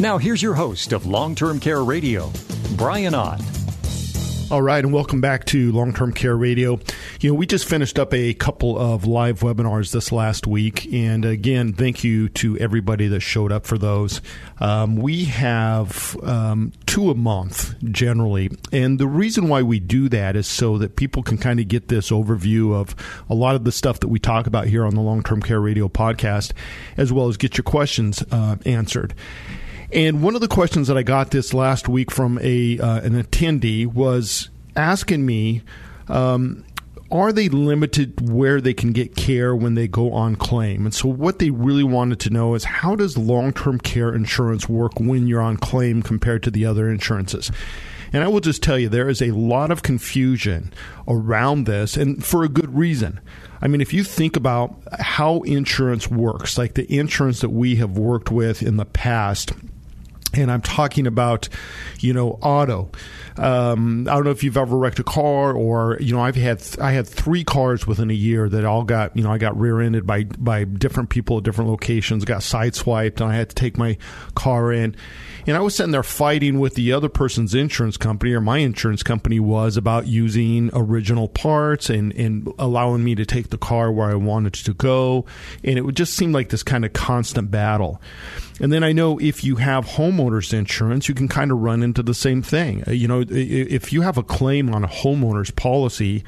Now, here's your host of Long Term Care Radio, Brian Ott. All right, and welcome back to Long Term Care Radio. You know, we just finished up a couple of live webinars this last week, and again, thank you to everybody that showed up for those. Um, we have um, two a month generally, and the reason why we do that is so that people can kind of get this overview of a lot of the stuff that we talk about here on the Long Term Care Radio podcast, as well as get your questions uh, answered. And one of the questions that I got this last week from a uh, an attendee was asking me, um, are they limited where they can get care when they go on claim? And so what they really wanted to know is how does long-term care insurance work when you're on claim compared to the other insurances? And I will just tell you, there is a lot of confusion around this, and for a good reason. I mean, if you think about how insurance works, like the insurance that we have worked with in the past, and I'm talking about, you know, auto. Um, I don't know if you've ever wrecked a car, or you know, I've had I had three cars within a year that all got you know I got rear-ended by by different people at different locations, got sideswiped, and I had to take my car in. And I was sitting there fighting with the other person's insurance company, or my insurance company was about using original parts and, and allowing me to take the car where I wanted to go. And it would just seem like this kind of constant battle. And then I know if you have homeowners insurance, you can kind of run into the same thing. Uh, you know, if you have a claim on a homeowner's policy,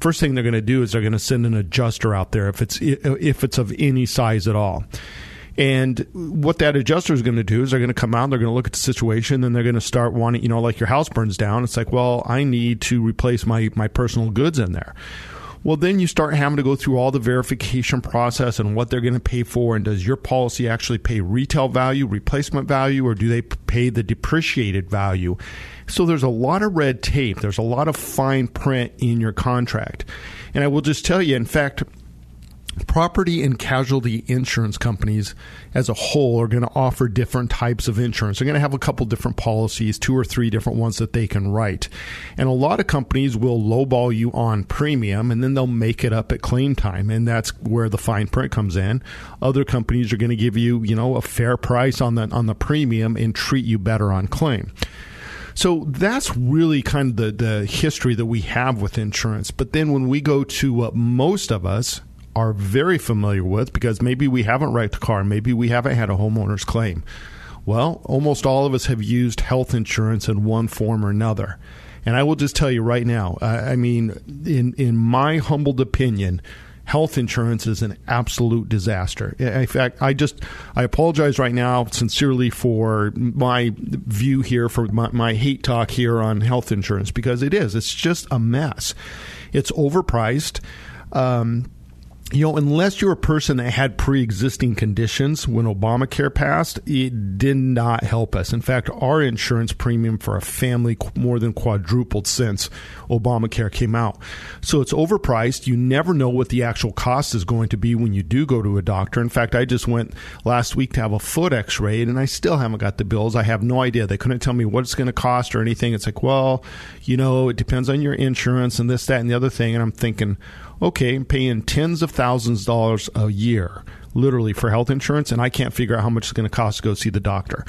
first thing they're going to do is they're going to send an adjuster out there if it's if it's of any size at all. And what that adjuster is going to do is they're going to come out, and they're going to look at the situation, and they're going to start wanting, you know, like your house burns down. It's like, well, I need to replace my my personal goods in there. Well, then you start having to go through all the verification process and what they're going to pay for. And does your policy actually pay retail value, replacement value, or do they pay the depreciated value? So there's a lot of red tape. There's a lot of fine print in your contract. And I will just tell you, in fact, property and casualty insurance companies as a whole are going to offer different types of insurance. They're going to have a couple different policies, two or three different ones that they can write. And a lot of companies will lowball you on premium and then they'll make it up at claim time. And that's where the fine print comes in. Other companies are going to give you, you know, a fair price on the, on the premium and treat you better on claim. So that's really kind of the, the history that we have with insurance. But then when we go to what most of us are very familiar with because maybe we haven't wrecked a car, maybe we haven't had a homeowner's claim. Well, almost all of us have used health insurance in one form or another. And I will just tell you right now, I mean, in, in my humbled opinion, health insurance is an absolute disaster. In fact, I just I apologize right now sincerely for my view here for my, my, hate talk here on health insurance because it is. It's just a mess. It's overpriced. Um, you know, unless you're a person that had pre existing conditions when Obamacare passed, it did not help us. In fact, our insurance premium for a family more than quadrupled since Obamacare came out. So it's overpriced. You never know what the actual cost is going to be when you do go to a doctor. In fact, I just went last week to have a foot x ray and I still haven't got the bills. I have no idea. They couldn't tell me what it's going to cost or anything. It's like, well, you know, it depends on your insurance and this, that, and the other thing. And I'm thinking, okay, I'm paying tens of thousands of dollars a year, literally, for health insurance, and I can't figure out how much it's going to cost to go see the doctor.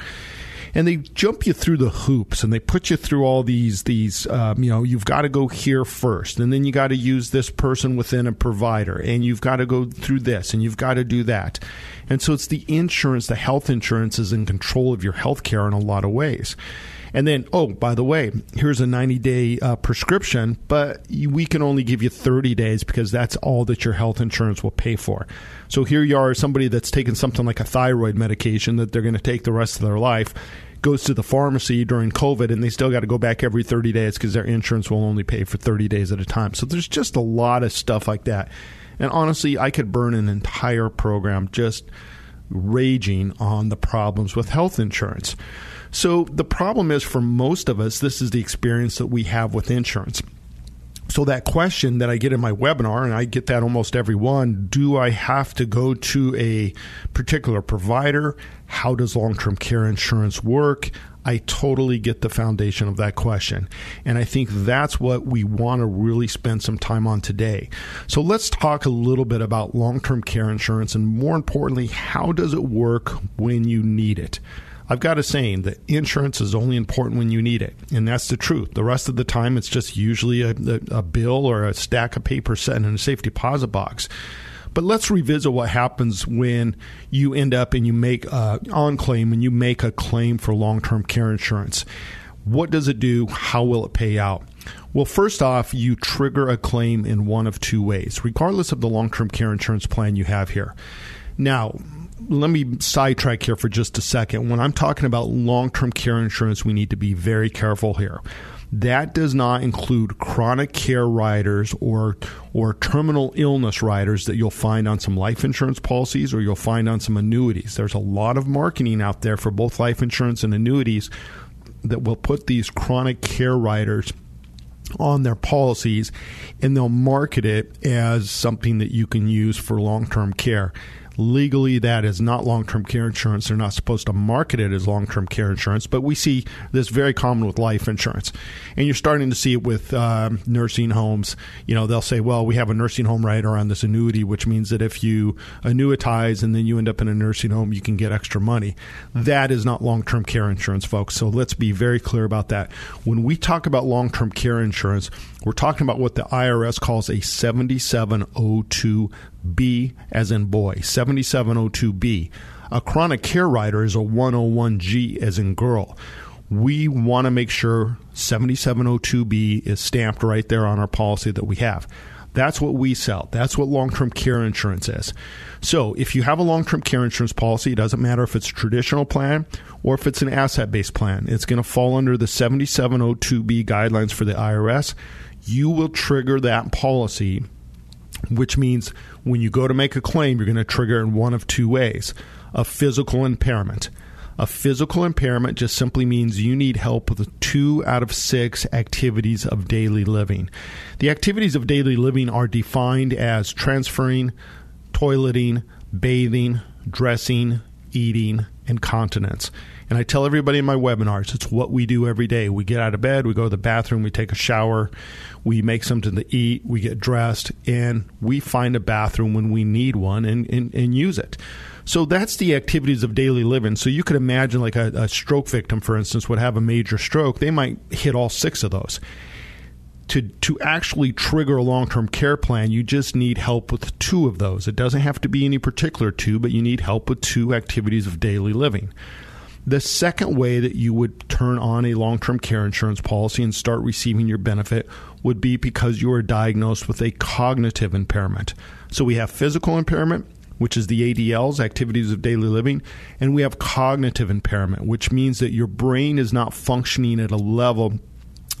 And they jump you through the hoops, and they put you through all these these. Um, you know, you've got to go here first, and then you got to use this person within a provider, and you've got to go through this, and you've got to do that. And so it's the insurance, the health insurance is in control of your health care in a lot of ways. And then, oh, by the way, here's a 90 day uh, prescription, but we can only give you 30 days because that's all that your health insurance will pay for. So here you are, somebody that's taken something like a thyroid medication that they're going to take the rest of their life goes to the pharmacy during COVID and they still got to go back every 30 days because their insurance will only pay for 30 days at a time. So there's just a lot of stuff like that. And honestly, I could burn an entire program just raging on the problems with health insurance. So the problem is for most of us, this is the experience that we have with insurance. So that question that I get in my webinar, and I get that almost every one, do I have to go to a particular provider? How does long-term care insurance work? I totally get the foundation of that question. And I think that's what we want to really spend some time on today. So let's talk a little bit about long term care insurance and more importantly, how does it work when you need it? I've got a saying that insurance is only important when you need it, and that's the truth. The rest of the time, it's just usually a, a, bill or a stack of paper set in a safe deposit box. But let's revisit what happens when you end up and you make on claim and you make a claim for long term care insurance. What does it do? How will it pay out? Well, first off, you trigger a claim in one of two ways, regardless of the long term care insurance plan you have here. Now, let me sidetrack here for just a second. When I'm talking about long term care insurance, we need to be very careful here. That does not include chronic care riders or or terminal illness riders that you'll find on some life insurance policies or you'll find on some annuities. There's a lot of marketing out there for both life insurance and annuities that will put these chronic care riders on their policies and they'll market it as something that you can use for long-term care. Legally, that is not long term care insurance. They're not supposed to market it as long term care insurance, but we see this very common with life insurance. And you're starting to see it with uh, nursing homes. You know, they'll say, well, we have a nursing home rider on this annuity, which means that if you annuitize and then you end up in a nursing home, you can get extra money. That is not long term care insurance, folks. So let's be very clear about that. When we talk about long term care insurance, we're talking about what the IRS calls a 7702B, as in boy, 7702B. A chronic care rider is a 101G, as in girl. We want to make sure 7702B is stamped right there on our policy that we have. That's what we sell. That's what long term care insurance is. So, if you have a long term care insurance policy, it doesn't matter if it's a traditional plan or if it's an asset based plan, it's going to fall under the 7702B guidelines for the IRS you will trigger that policy, which means when you go to make a claim, you're going to trigger in one of two ways a physical impairment. A physical impairment just simply means you need help with two out of six activities of daily living. The activities of daily living are defined as transferring, toileting, bathing, dressing, eating, and continence. And I tell everybody in my webinars, it's what we do every day. We get out of bed, we go to the bathroom, we take a shower, we make something to eat, we get dressed, and we find a bathroom when we need one and, and, and use it. So that's the activities of daily living. So you could imagine, like a, a stroke victim, for instance, would have a major stroke. They might hit all six of those to to actually trigger a long-term care plan, you just need help with two of those. It doesn't have to be any particular two, but you need help with two activities of daily living. The second way that you would turn on a long term care insurance policy and start receiving your benefit would be because you are diagnosed with a cognitive impairment. So we have physical impairment, which is the ADLs, activities of daily living, and we have cognitive impairment, which means that your brain is not functioning at a level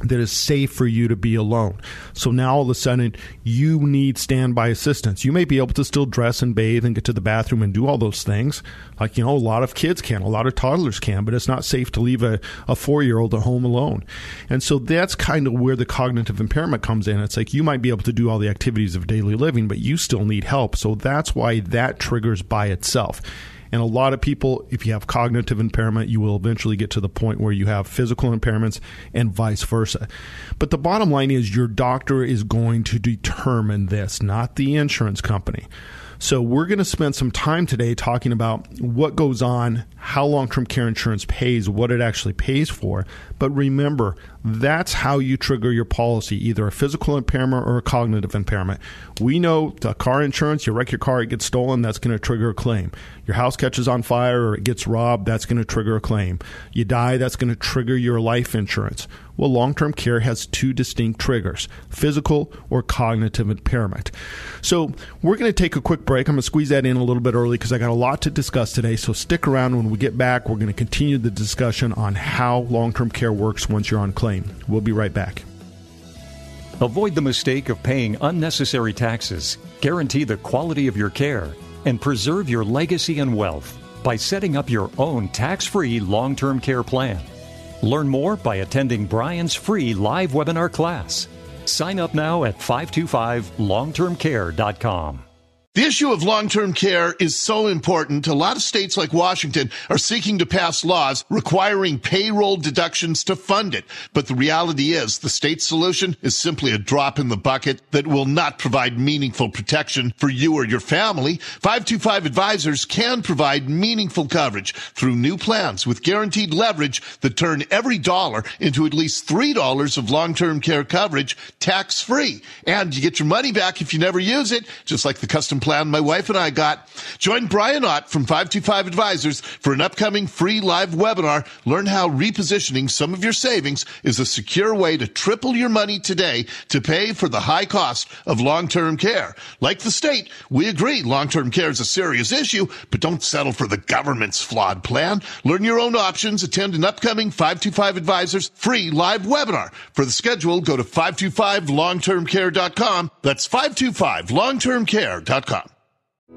that is safe for you to be alone. So now all of a sudden you need standby assistance. You may be able to still dress and bathe and get to the bathroom and do all those things. Like, you know, a lot of kids can, a lot of toddlers can, but it's not safe to leave a, a four year old at home alone. And so that's kind of where the cognitive impairment comes in. It's like you might be able to do all the activities of daily living, but you still need help. So that's why that triggers by itself. And a lot of people, if you have cognitive impairment, you will eventually get to the point where you have physical impairments and vice versa. But the bottom line is your doctor is going to determine this, not the insurance company. So, we're going to spend some time today talking about what goes on, how long term care insurance pays, what it actually pays for. But remember, that's how you trigger your policy either a physical impairment or a cognitive impairment. We know car insurance, you wreck your car, it gets stolen, that's going to trigger a claim. Your house catches on fire or it gets robbed, that's going to trigger a claim. You die, that's going to trigger your life insurance. Well, long term care has two distinct triggers physical or cognitive impairment. So, we're going to take a quick break. I'm going to squeeze that in a little bit early because I got a lot to discuss today. So, stick around when we get back. We're going to continue the discussion on how long term care works once you're on claim. We'll be right back. Avoid the mistake of paying unnecessary taxes, guarantee the quality of your care, and preserve your legacy and wealth. by setting up your own tax free long term care plan. Learn more by attending Brian's free live webinar class. Sign up now at 525longtermcare.com. The issue of long-term care is so important. A lot of states like Washington are seeking to pass laws requiring payroll deductions to fund it. But the reality is the state solution is simply a drop in the bucket that will not provide meaningful protection for you or your family. 525 advisors can provide meaningful coverage through new plans with guaranteed leverage that turn every dollar into at least $3 of long-term care coverage tax free. And you get your money back if you never use it, just like the custom plan my wife and I got. Join Brian Ott from 525 Advisors for an upcoming free live webinar. Learn how repositioning some of your savings is a secure way to triple your money today to pay for the high cost of long-term care. Like the state, we agree long-term care is a serious issue, but don't settle for the government's flawed plan. Learn your own options. Attend an upcoming 525 Advisors free live webinar. For the schedule, go to 525longtermcare.com. That's 525longtermcare.com.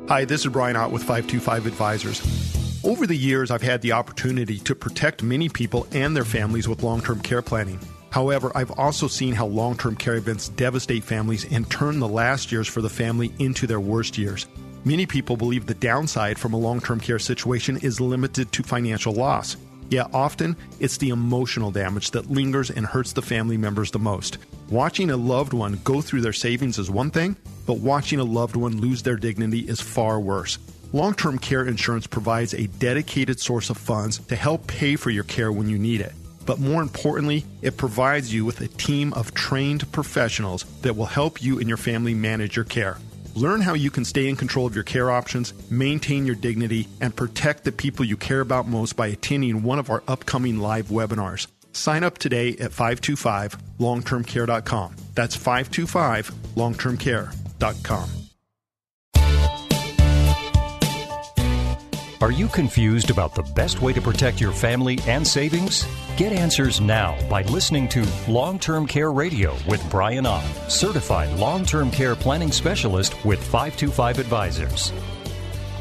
Hi, this is Brian Ott with 525 Advisors. Over the years, I've had the opportunity to protect many people and their families with long term care planning. However, I've also seen how long term care events devastate families and turn the last years for the family into their worst years. Many people believe the downside from a long term care situation is limited to financial loss. Yet often, it's the emotional damage that lingers and hurts the family members the most. Watching a loved one go through their savings is one thing, but watching a loved one lose their dignity is far worse. Long term care insurance provides a dedicated source of funds to help pay for your care when you need it. But more importantly, it provides you with a team of trained professionals that will help you and your family manage your care. Learn how you can stay in control of your care options, maintain your dignity, and protect the people you care about most by attending one of our upcoming live webinars. Sign up today at 525longtermcare.com. That's 525longtermcare.com. Are you confused about the best way to protect your family and savings? Get answers now by listening to Long Term Care Radio with Brian Ott, certified long term care planning specialist with 525 Advisors.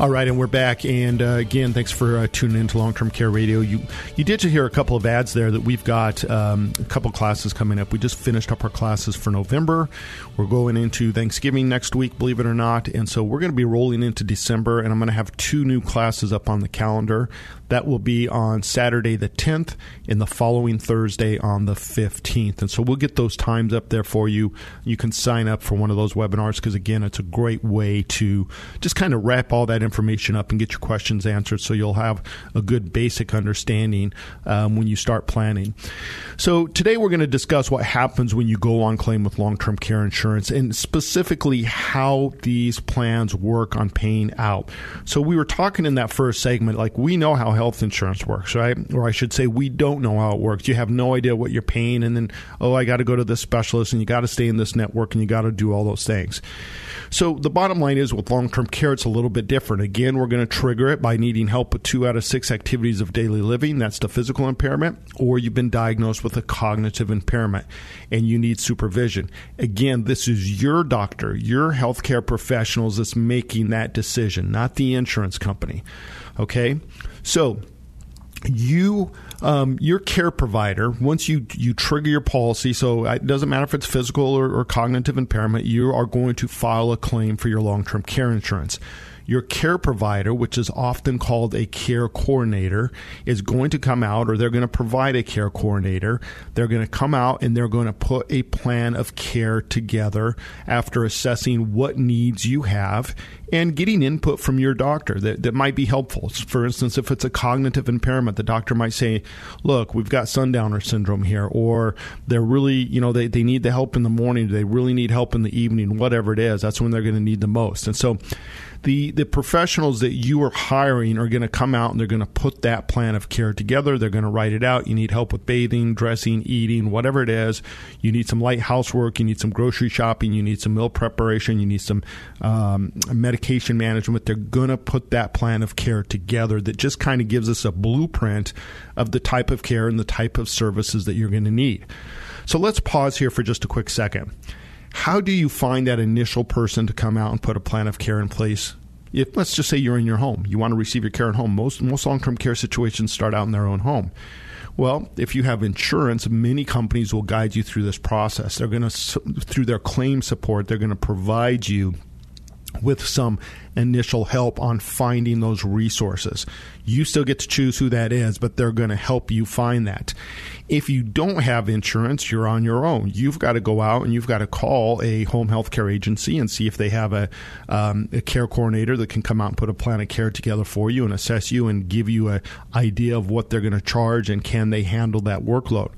All right, and we're back. And uh, again, thanks for uh, tuning in to Long Term Care Radio. You you did hear a couple of ads there that we've got um, a couple classes coming up. We just finished up our classes for November. We're going into Thanksgiving next week, believe it or not, and so we're going to be rolling into December. And I'm going to have two new classes up on the calendar. That will be on Saturday the 10th and the following Thursday on the 15th. And so we'll get those times up there for you. You can sign up for one of those webinars because again, it's a great way to just kind of wrap all that information up and get your questions answered so you'll have a good basic understanding um, when you start planning. So today we're going to discuss what happens when you go on claim with long-term care insurance and specifically how these plans work on paying out. So we were talking in that first segment, like we know how health insurance works, right? Or I should say we don't know how it works. You have no idea what you're paying and then, oh, I got to go to this specialist and you got to stay in this network and you got to do all those things. So the bottom line is with long term care, it's a little bit different. Again, we're going to trigger it by needing help with two out of six activities of daily living. That's the physical impairment, or you've been diagnosed with a cognitive impairment and you need supervision. Again, this is your doctor, your healthcare professionals that's making that decision, not the insurance company. Okay? So, you um, your care provider once you you trigger your policy so it doesn't matter if it's physical or, or cognitive impairment you are going to file a claim for your long-term care insurance your care provider, which is often called a care coordinator, is going to come out or they're going to provide a care coordinator. They're going to come out and they're going to put a plan of care together after assessing what needs you have and getting input from your doctor that, that might be helpful. For instance, if it's a cognitive impairment, the doctor might say, look, we've got sundowner syndrome here, or they're really, you know, they, they need the help in the morning, they really need help in the evening, whatever it is, that's when they're going to need the most. And so the the professionals that you are hiring are going to come out and they're going to put that plan of care together. They're going to write it out. You need help with bathing, dressing, eating, whatever it is. You need some light housework. You need some grocery shopping. You need some meal preparation. You need some um, medication management. They're going to put that plan of care together that just kind of gives us a blueprint of the type of care and the type of services that you're going to need. So let's pause here for just a quick second. How do you find that initial person to come out and put a plan of care in place if let's just say you're in your home, you want to receive your care at home. Most most long term care situations start out in their own home. Well, if you have insurance, many companies will guide you through this process. They're going to through their claim support, they're going to provide you with some initial help on finding those resources. You still get to choose who that is, but they're going to help you find that. If you don't have insurance, you're on your own. You've got to go out and you've got to call a home health care agency and see if they have a, um, a care coordinator that can come out and put a plan of care together for you and assess you and give you an idea of what they're going to charge and can they handle that workload.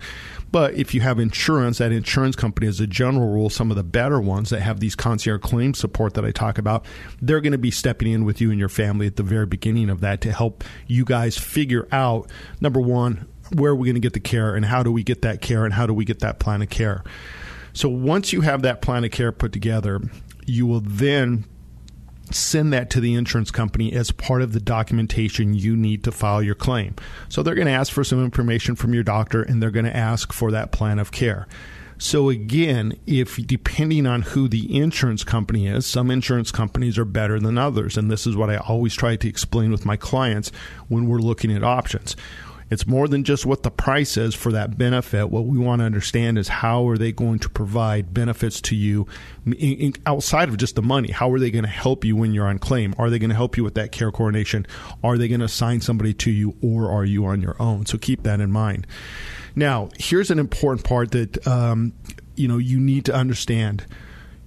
But if you have insurance, that insurance company, as a general rule, some of the better ones that have these concierge claim support that I talk about, they're going to be stepping in with you and your family at the very beginning of that to help you guys figure out number one, where are we going to get the care and how do we get that care and how do we get that plan of care. So once you have that plan of care put together, you will then send that to the insurance company as part of the documentation you need to file your claim. So they're going to ask for some information from your doctor and they're going to ask for that plan of care. So again, if depending on who the insurance company is, some insurance companies are better than others and this is what I always try to explain with my clients when we're looking at options. It's more than just what the price is for that benefit. What we want to understand is how are they going to provide benefits to you outside of just the money? How are they going to help you when you're on claim? Are they going to help you with that care coordination? Are they going to assign somebody to you or are you on your own? So keep that in mind. Now, here's an important part that um, you know you need to understand.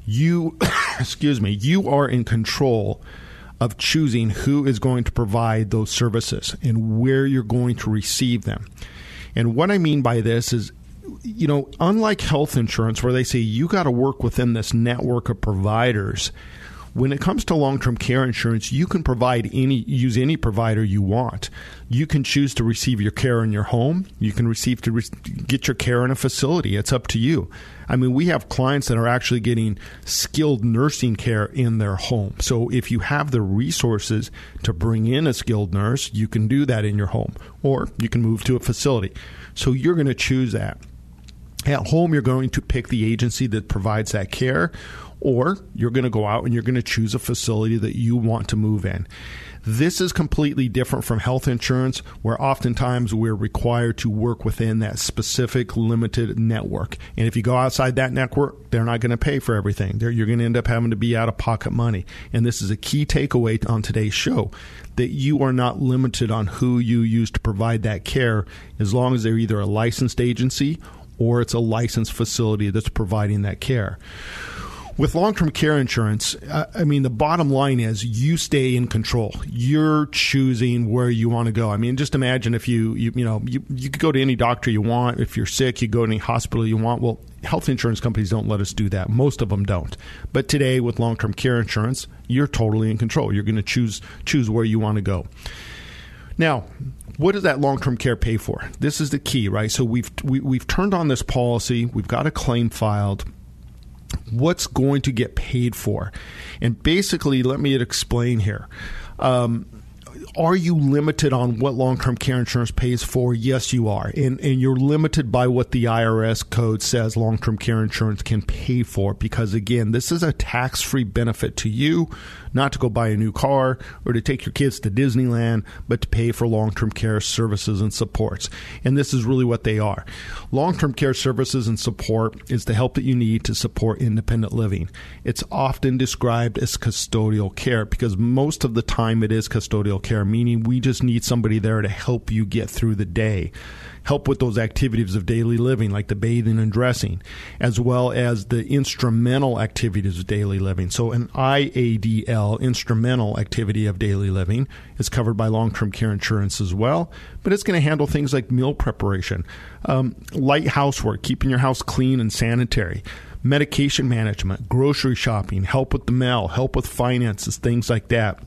You, excuse me, you are in control of choosing who is going to provide those services and where you're going to receive them. And what I mean by this is, you know, unlike health insurance, where they say you got to work within this network of providers, when it comes to long-term care insurance, you can provide any use any provider you want. You can choose to receive your care in your home. You can receive to re- get your care in a facility. It's up to you. I mean, we have clients that are actually getting skilled nursing care in their home. So if you have the resources to bring in a skilled nurse, you can do that in your home, or you can move to a facility. So you're going to choose that. At home, you're going to pick the agency that provides that care, or you're going to go out and you're going to choose a facility that you want to move in. This is completely different from health insurance, where oftentimes we're required to work within that specific limited network. And if you go outside that network, they're not going to pay for everything. They're, you're going to end up having to be out of pocket money. And this is a key takeaway on today's show that you are not limited on who you use to provide that care as long as they're either a licensed agency or it's a licensed facility that's providing that care. With long term care insurance, I mean, the bottom line is you stay in control. You're choosing where you want to go. I mean, just imagine if you, you, you know, you, you could go to any doctor you want. If you're sick, you go to any hospital you want. Well, health insurance companies don't let us do that. Most of them don't. But today, with long term care insurance, you're totally in control. You're going to choose choose where you want to go. Now, what does that long-term care pay for? This is the key, right? So we've we, have we have turned on this policy. We've got a claim filed what's going to get paid for. And basically, let me explain here. Um, are you limited on what long-term care insurance pays for? Yes, you are, and and you're limited by what the IRS code says long-term care insurance can pay for. Because again, this is a tax-free benefit to you, not to go buy a new car or to take your kids to Disneyland, but to pay for long-term care services and supports. And this is really what they are. Long-term care services and support is the help that you need to support independent living. It's often described as custodial care because most of the time it is custodial care, meaning we just need somebody there to help you get through the day help with those activities of daily living, like the bathing and dressing, as well as the instrumental activities of daily living. So, an IADL, instrumental activity of daily living, is covered by long term care insurance as well, but it's going to handle things like meal preparation, um, light housework, keeping your house clean and sanitary medication management, grocery shopping, help with the mail, help with finances, things like that.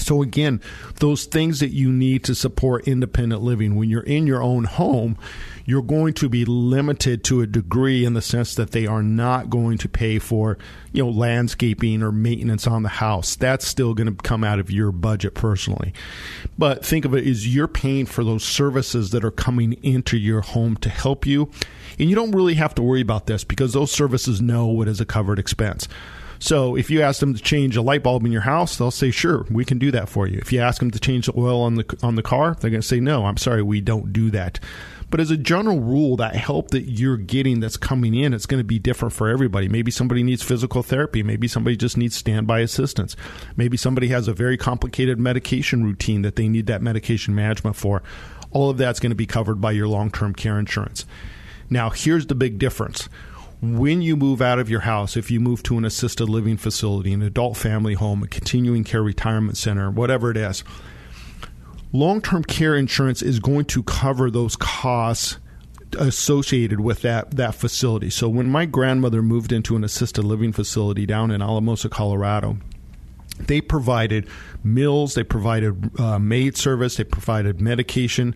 So, again, those things that you need to support independent living, when you're in your own home, you're going to be limited to a degree in the sense that they are not going to pay for, you know, landscaping or maintenance on the house. That's still going to come out of your budget personally. But think of it as you're paying for those services that are coming into your home to help you. And you don't really have to worry about this because those services know what is a covered expense. So if you ask them to change a light bulb in your house, they'll say, "Sure, we can do that for you." If you ask them to change the oil on the on the car, they're going to say, "No, I'm sorry, we don't do that." But as a general rule, that help that you're getting that's coming in, it's going to be different for everybody. Maybe somebody needs physical therapy. Maybe somebody just needs standby assistance. Maybe somebody has a very complicated medication routine that they need that medication management for. All of that's going to be covered by your long term care insurance. Now, here's the big difference when you move out of your house, if you move to an assisted living facility, an adult family home, a continuing care retirement center, whatever it is, long term care insurance is going to cover those costs associated with that that facility. So when my grandmother moved into an assisted living facility down in Alamosa, Colorado, they provided meals, they provided uh, maid service, they provided medication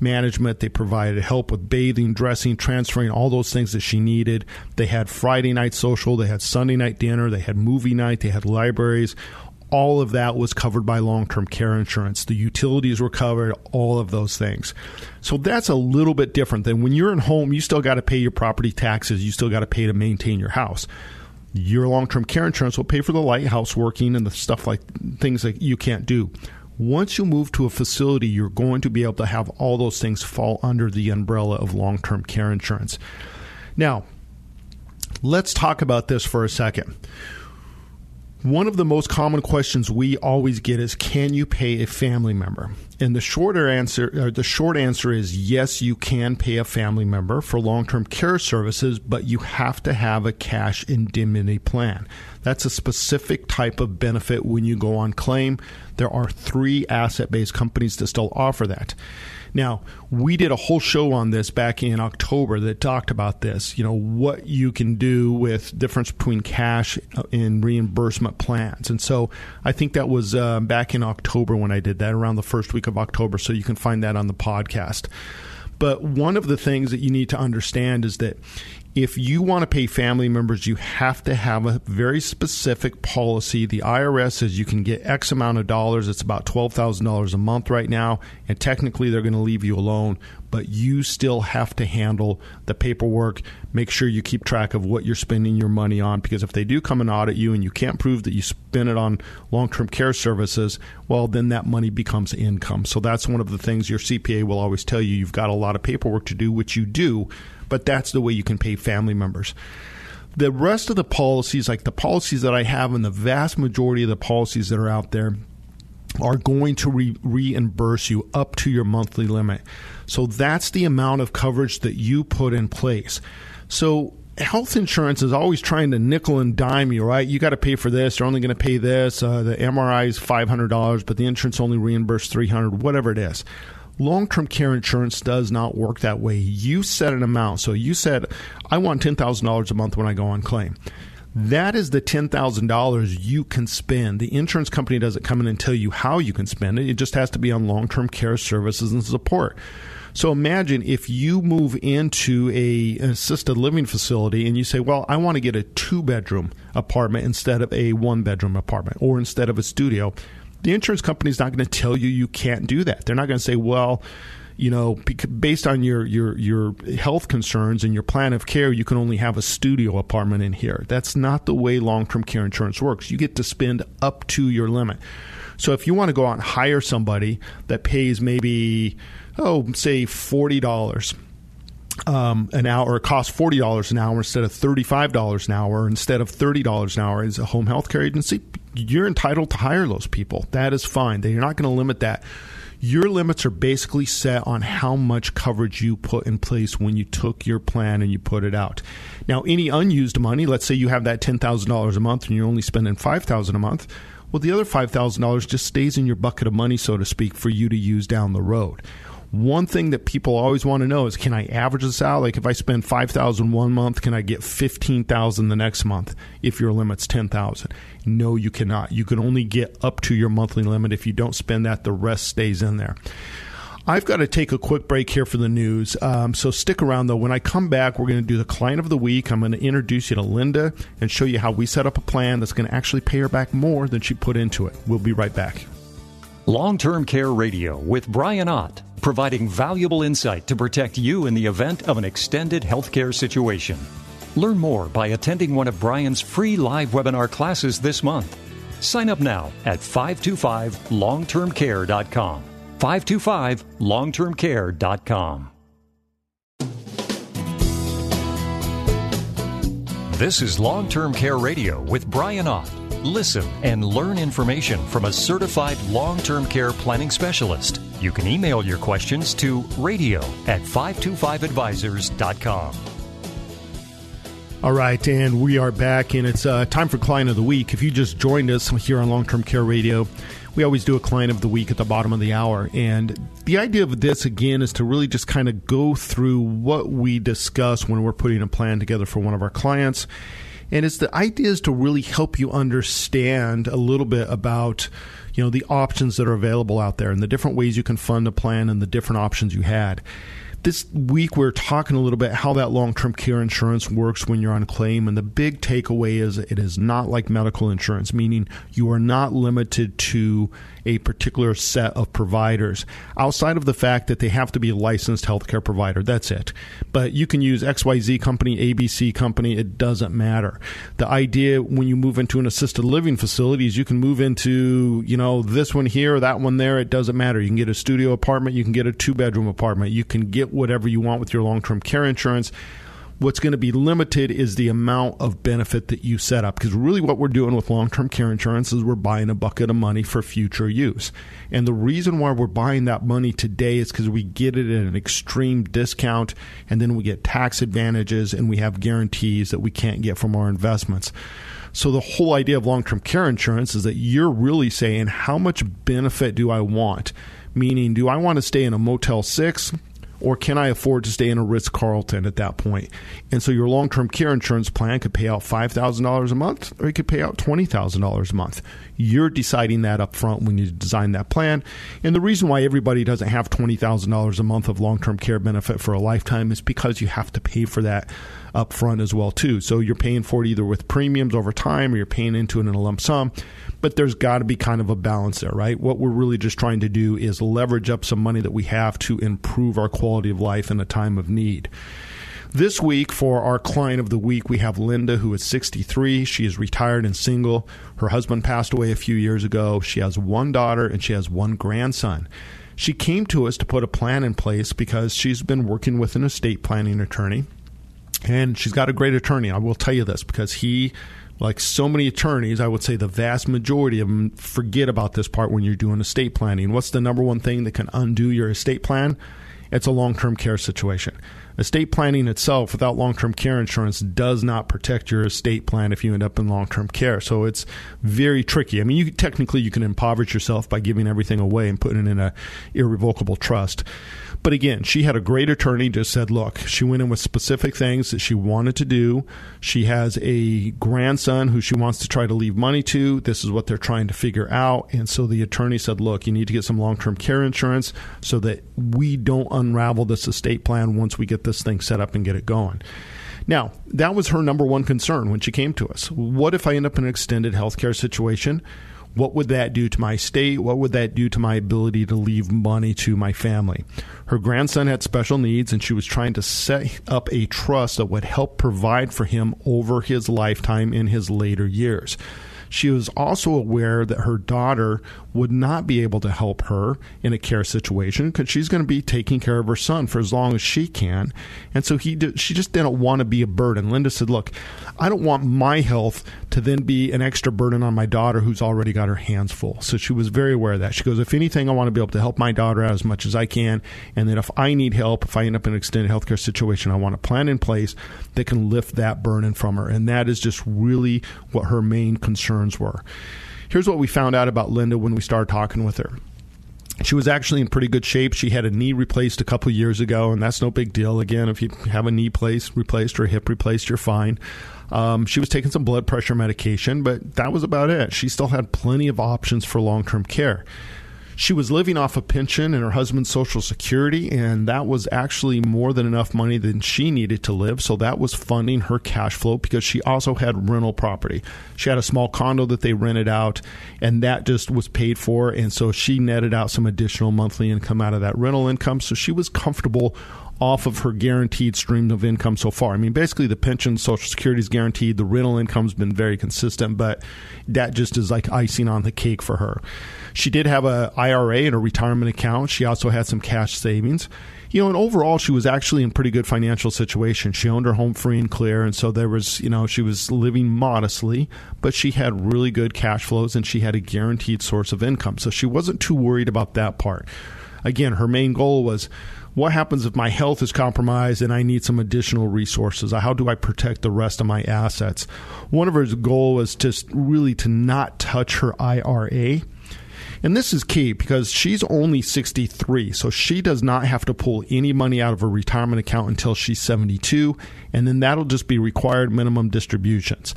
management, they provided help with bathing, dressing, transferring, all those things that she needed. They had Friday night social, they had Sunday night dinner, they had movie night, they had libraries. All of that was covered by long term care insurance. The utilities were covered, all of those things. So that's a little bit different than when you're in home, you still got to pay your property taxes, you still got to pay to maintain your house your long-term care insurance will pay for the lighthouse working and the stuff like things that you can't do. Once you move to a facility, you're going to be able to have all those things fall under the umbrella of long-term care insurance. Now, let's talk about this for a second. One of the most common questions we always get is can you pay a family member? And the shorter answer uh, the short answer is yes, you can pay a family member for long-term care services, but you have to have a cash indemnity plan. That's a specific type of benefit when you go on claim. There are 3 asset-based companies that still offer that. Now, we did a whole show on this back in October that talked about this, you know, what you can do with difference between cash and reimbursement plans. And so I think that was uh, back in October when I did that, around the first week of October. So you can find that on the podcast. But one of the things that you need to understand is that if you want to pay family members, you have to have a very specific policy. The IRS says you can get X amount of dollars. It's about $12,000 a month right now. And technically, they're going to leave you alone, but you still have to handle the paperwork. Make sure you keep track of what you're spending your money on because if they do come and audit you and you can't prove that you spent it on long term care services, well, then that money becomes income. So that's one of the things your CPA will always tell you. You've got a lot of paperwork to do, which you do but that's the way you can pay family members. The rest of the policies, like the policies that I have, and the vast majority of the policies that are out there, are going to re- reimburse you up to your monthly limit. So that's the amount of coverage that you put in place. So health insurance is always trying to nickel and dime you, right? You got to pay for this. You're only going to pay this. Uh, the MRI is five hundred dollars, but the insurance only reimburses three hundred, whatever it is. Long term care insurance does not work that way. You set an amount. So you said, I want $10,000 a month when I go on claim. That is the $10,000 you can spend. The insurance company doesn't come in and tell you how you can spend it. It just has to be on long term care services and support. So imagine if you move into a assisted living facility and you say, "Well, I want to get a two bedroom apartment instead of a one bedroom apartment or instead of a studio." The insurance company is not going to tell you you can't do that. They're not going to say, well, you know, based on your, your your health concerns and your plan of care, you can only have a studio apartment in here. That's not the way long term care insurance works. You get to spend up to your limit. So if you want to go out and hire somebody that pays maybe, oh, say forty dollars um, an hour, or it costs forty dollars an hour instead of thirty five dollars an hour, instead of thirty dollars an hour as a home health care agency, you're entitled to hire those people. That is fine. You're not going to limit that. Your limits are basically set on how much coverage you put in place when you took your plan and you put it out. Now, any unused money, let's say you have that $10,000 a month and you're only spending 5000 a month, well, the other $5,000 just stays in your bucket of money, so to speak, for you to use down the road. One thing that people always want to know is can I average this out? Like if I spend 5000 one month, can I get 15000 the next month if your limit's 10000 No, you cannot. You can only get up to your monthly limit. If you don't spend that, the rest stays in there. I've got to take a quick break here for the news. Um, so stick around, though. When I come back, we're going to do the client of the week. I'm going to introduce you to Linda and show you how we set up a plan that's going to actually pay her back more than she put into it. We'll be right back. Long Term Care Radio with Brian Ott providing valuable insight to protect you in the event of an extended healthcare situation. Learn more by attending one of Brian's free live webinar classes this month. Sign up now at 525longtermcare.com. 525longtermcare.com. This is Long Term Care Radio with Brian Ott. Listen and learn information from a certified long term care planning specialist. You can email your questions to radio at 525advisors.com. All right, and we are back, and it's uh, time for Client of the Week. If you just joined us here on Long Term Care Radio, we always do a Client of the Week at the bottom of the hour. And the idea of this, again, is to really just kind of go through what we discuss when we're putting a plan together for one of our clients. And it's the idea is to really help you understand a little bit about you know the options that are available out there and the different ways you can fund a plan and the different options you had. This week we're talking a little bit how that long-term care insurance works when you're on claim. And the big takeaway is it is not like medical insurance meaning you are not limited to a particular set of providers outside of the fact that they have to be a licensed healthcare provider. That's it. But you can use XYZ company ABC company. It doesn't matter. The idea when you move into an assisted living facility is you can move into you know this one here or that one there. It doesn't matter. You can get a studio apartment. You can get a two bedroom apartment. You can get whatever you want with your long term care insurance. What's going to be limited is the amount of benefit that you set up. Because really, what we're doing with long term care insurance is we're buying a bucket of money for future use. And the reason why we're buying that money today is because we get it at an extreme discount, and then we get tax advantages and we have guarantees that we can't get from our investments. So the whole idea of long term care insurance is that you're really saying, how much benefit do I want? Meaning, do I want to stay in a Motel 6 or can I afford to stay in a Ritz Carlton at that point? And so your long term care insurance plan could pay out $5,000 a month or it could pay out $20,000 a month. You're deciding that up front when you design that plan. And the reason why everybody doesn't have $20,000 a month of long term care benefit for a lifetime is because you have to pay for that up front as well too. So you're paying for it either with premiums over time or you're paying into it in a lump sum but there's got to be kind of a balance there, right? What we're really just trying to do is leverage up some money that we have to improve our quality of life in a time of need. This week, for our client of the week, we have Linda, who is 63. She is retired and single. Her husband passed away a few years ago. She has one daughter and she has one grandson. She came to us to put a plan in place because she's been working with an estate planning attorney. And she's got a great attorney. I will tell you this because he like so many attorneys, I would say the vast majority of them forget about this part when you're doing estate planning. What's the number one thing that can undo your estate plan? It's a long term care situation. Estate planning itself, without long term care insurance, does not protect your estate plan if you end up in long term care. So it's very tricky. I mean, you technically you can impoverish yourself by giving everything away and putting it in a irrevocable trust. But again, she had a great attorney, just said, look, she went in with specific things that she wanted to do. She has a grandson who she wants to try to leave money to. This is what they're trying to figure out. And so the attorney said, look, you need to get some long term care insurance so that we don't unravel this estate plan once we get this thing set up and get it going. Now, that was her number one concern when she came to us. What if I end up in an extended healthcare situation? What would that do to my state? What would that do to my ability to leave money to my family? Her grandson had special needs, and she was trying to set up a trust that would help provide for him over his lifetime in his later years. She was also aware that her daughter would not be able to help her in a care situation because she's going to be taking care of her son for as long as she can. And so he did, she just didn't want to be a burden. Linda said, Look, I don't want my health to then be an extra burden on my daughter who's already got her hands full. So she was very aware of that. She goes, If anything, I want to be able to help my daughter out as much as I can. And then if I need help, if I end up in an extended healthcare situation, I want a plan in place that can lift that burden from her. And that is just really what her main concerns were. Here's what we found out about Linda when we started talking with her. She was actually in pretty good shape. She had a knee replaced a couple years ago, and that's no big deal. Again, if you have a knee placed, replaced or a hip replaced, you're fine. Um, she was taking some blood pressure medication, but that was about it. She still had plenty of options for long term care. She was living off a pension and her husband's social security, and that was actually more than enough money than she needed to live. So that was funding her cash flow because she also had rental property. She had a small condo that they rented out, and that just was paid for. And so she netted out some additional monthly income out of that rental income. So she was comfortable off of her guaranteed stream of income so far. I mean, basically, the pension, Social Security is guaranteed. The rental income's been very consistent, but that just is like icing on the cake for her. She did have a IRA and a retirement account. She also had some cash savings you know, and overall, she was actually in pretty good financial situation. She owned her home free and clear, and so there was, you know, she was living modestly, but she had really good cash flows and she had a guaranteed source of income. So she wasn't too worried about that part. Again, her main goal was what happens if my health is compromised and I need some additional resources? How do I protect the rest of my assets? One of her goals was just really to not touch her IRA and this is key because she's only 63, so she does not have to pull any money out of her retirement account until she's 72, and then that'll just be required minimum distributions.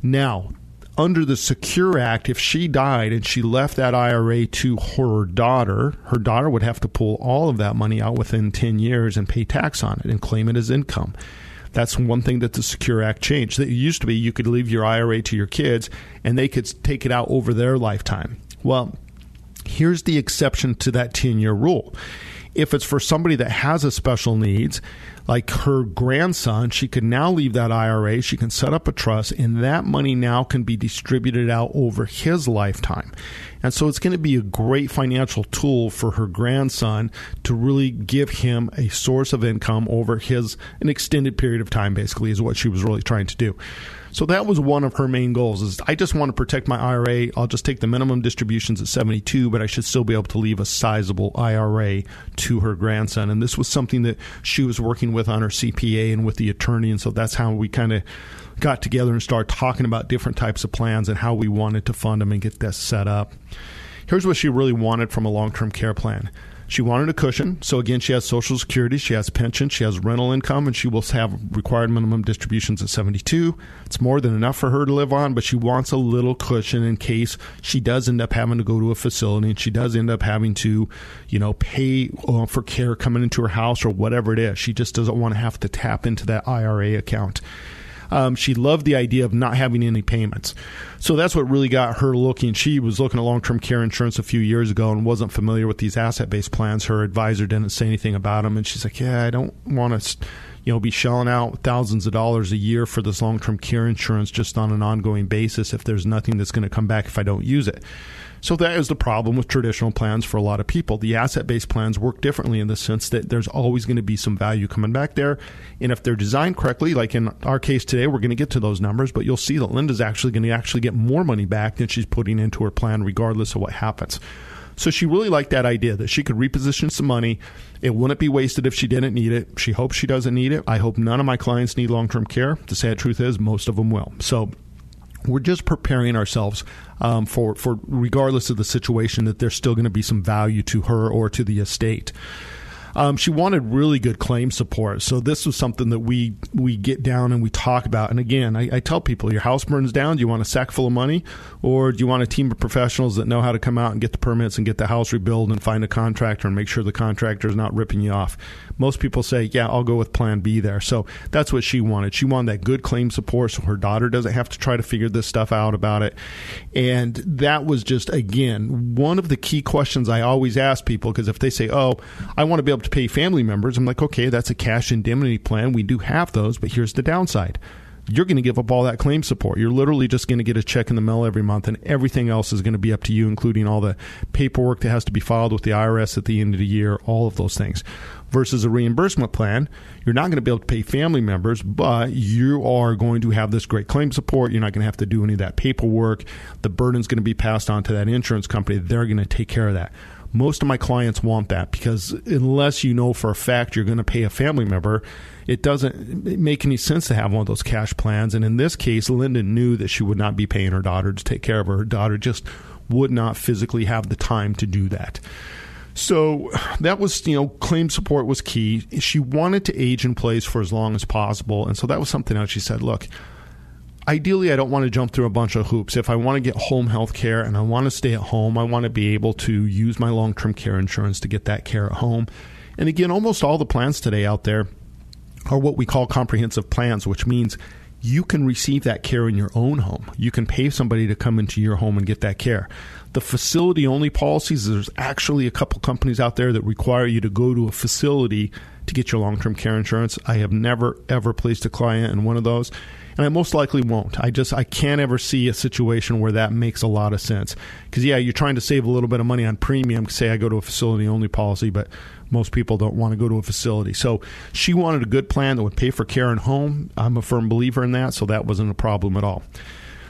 Now, under the Secure Act, if she died and she left that IRA to her daughter, her daughter would have to pull all of that money out within 10 years and pay tax on it and claim it as income. That's one thing that the Secure Act changed. It used to be you could leave your IRA to your kids and they could take it out over their lifetime. Well, Here's the exception to that 10 year rule. If it's for somebody that has a special needs, like her grandson, she could now leave that IRA. She can set up a trust, and that money now can be distributed out over his lifetime. And so it's going to be a great financial tool for her grandson to really give him a source of income over his an extended period of time, basically, is what she was really trying to do. So that was one of her main goals is I just want to protect my IRA. I'll just take the minimum distributions at 72, but I should still be able to leave a sizable IRA to her grandson. And this was something that she was working with on her CPA and with the attorney. And so that's how we kind of got together and started talking about different types of plans and how we wanted to fund them and get this set up. Here's what she really wanted from a long term care plan. She wanted a cushion. So again, she has Social Security, she has pension, she has rental income, and she will have required minimum distributions at 72. It's more than enough for her to live on, but she wants a little cushion in case she does end up having to go to a facility and she does end up having to, you know, pay uh, for care coming into her house or whatever it is. She just doesn't want to have to tap into that IRA account. Um, she loved the idea of not having any payments. So that's what really got her looking. She was looking at long term care insurance a few years ago and wasn't familiar with these asset based plans. Her advisor didn't say anything about them. And she's like, Yeah, I don't want to you know, be shelling out thousands of dollars a year for this long term care insurance just on an ongoing basis if there's nothing that's going to come back if I don't use it. So that is the problem with traditional plans for a lot of people. The asset based plans work differently in the sense that there's always going to be some value coming back there. And if they're designed correctly, like in our case today, we're going to get to those numbers, but you'll see that Linda's actually going to actually get more money back than she's putting into her plan, regardless of what happens. So she really liked that idea that she could reposition some money. It wouldn't be wasted if she didn't need it. She hopes she doesn't need it. I hope none of my clients need long term care. The sad truth is, most of them will. So we're just preparing ourselves um, for for regardless of the situation that there's still going to be some value to her or to the estate. Um, she wanted really good claim support, so this was something that we we get down and we talk about. And again, I, I tell people, your house burns down. Do you want a sack full of money, or do you want a team of professionals that know how to come out and get the permits and get the house rebuilt and find a contractor and make sure the contractor is not ripping you off? Most people say, "Yeah, I'll go with Plan B there." So that's what she wanted. She wanted that good claim support, so her daughter doesn't have to try to figure this stuff out about it. And that was just again one of the key questions I always ask people because if they say, "Oh, I want to be able to pay family members. I'm like, okay, that's a cash indemnity plan. We do have those, but here's the downside. You're going to give up all that claim support. You're literally just going to get a check in the mail every month, and everything else is going to be up to you, including all the paperwork that has to be filed with the IRS at the end of the year, all of those things. Versus a reimbursement plan, you're not going to be able to pay family members, but you are going to have this great claim support. You're not going to have to do any of that paperwork. The burden's going to be passed on to that insurance company. They're going to take care of that most of my clients want that because unless you know for a fact you're going to pay a family member, it doesn't make any sense to have one of those cash plans. And in this case, Linda knew that she would not be paying her daughter to take care of her. Her daughter just would not physically have the time to do that. So that was, you know, claim support was key. She wanted to age in place for as long as possible. And so that was something else she said, look, ideally, I don't want to jump through a bunch of hoops. If I want to get home health care and I want to stay at home, I want to be able to use my long term care insurance to get that care at home. And again, almost all the plans today out there are what we call comprehensive plans, which means you can receive that care in your own home. You can pay somebody to come into your home and get that care. The facility only policies, there's actually a couple companies out there that require you to go to a facility to get your long term care insurance. I have never, ever placed a client in one of those. And I most likely won't. I just I can't ever see a situation where that makes a lot of sense. Because yeah, you're trying to save a little bit of money on premium. Say I go to a facility only policy, but most people don't want to go to a facility. So she wanted a good plan that would pay for care and home. I'm a firm believer in that, so that wasn't a problem at all.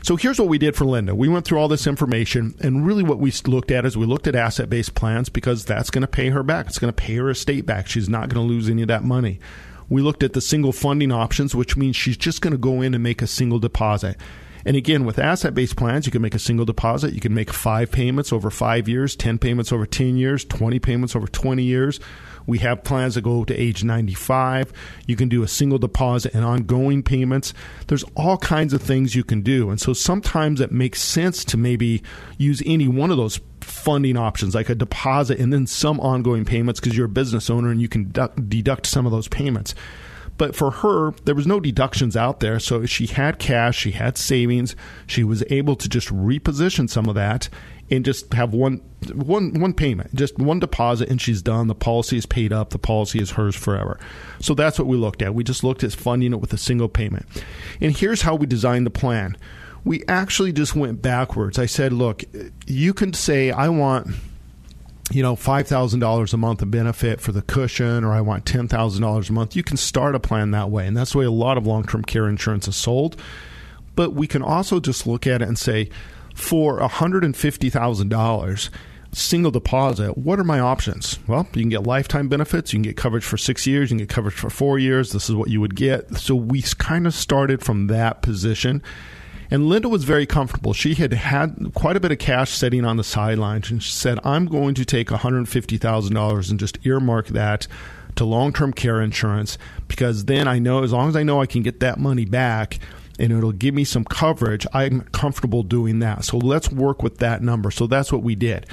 So here's what we did for Linda. We went through all this information, and really what we looked at is we looked at asset based plans because that's going to pay her back. It's going to pay her estate back. She's not going to lose any of that money. We looked at the single funding options, which means she's just going to go in and make a single deposit. And again, with asset based plans, you can make a single deposit. You can make five payments over five years, 10 payments over 10 years, 20 payments over 20 years. We have plans that go to age 95. You can do a single deposit and ongoing payments. There's all kinds of things you can do. And so sometimes it makes sense to maybe use any one of those funding options, like a deposit and then some ongoing payments because you're a business owner and you can deduct some of those payments. But for her, there was no deductions out there. So she had cash, she had savings. She was able to just reposition some of that and just have one one one payment, just one deposit, and she's done. The policy is paid up. The policy is hers forever. So that's what we looked at. We just looked at funding it with a single payment. And here's how we designed the plan. We actually just went backwards. I said, look, you can say I want you know, $5,000 a month of benefit for the cushion, or I want $10,000 a month. You can start a plan that way. And that's the way a lot of long term care insurance is sold. But we can also just look at it and say, for $150,000 single deposit, what are my options? Well, you can get lifetime benefits, you can get coverage for six years, you can get coverage for four years. This is what you would get. So we kind of started from that position. And Linda was very comfortable. She had had quite a bit of cash sitting on the sidelines, and she said, I'm going to take $150,000 and just earmark that to long term care insurance because then I know, as long as I know I can get that money back, and it'll give me some coverage, I'm comfortable doing that. So let's work with that number. So that's what we did.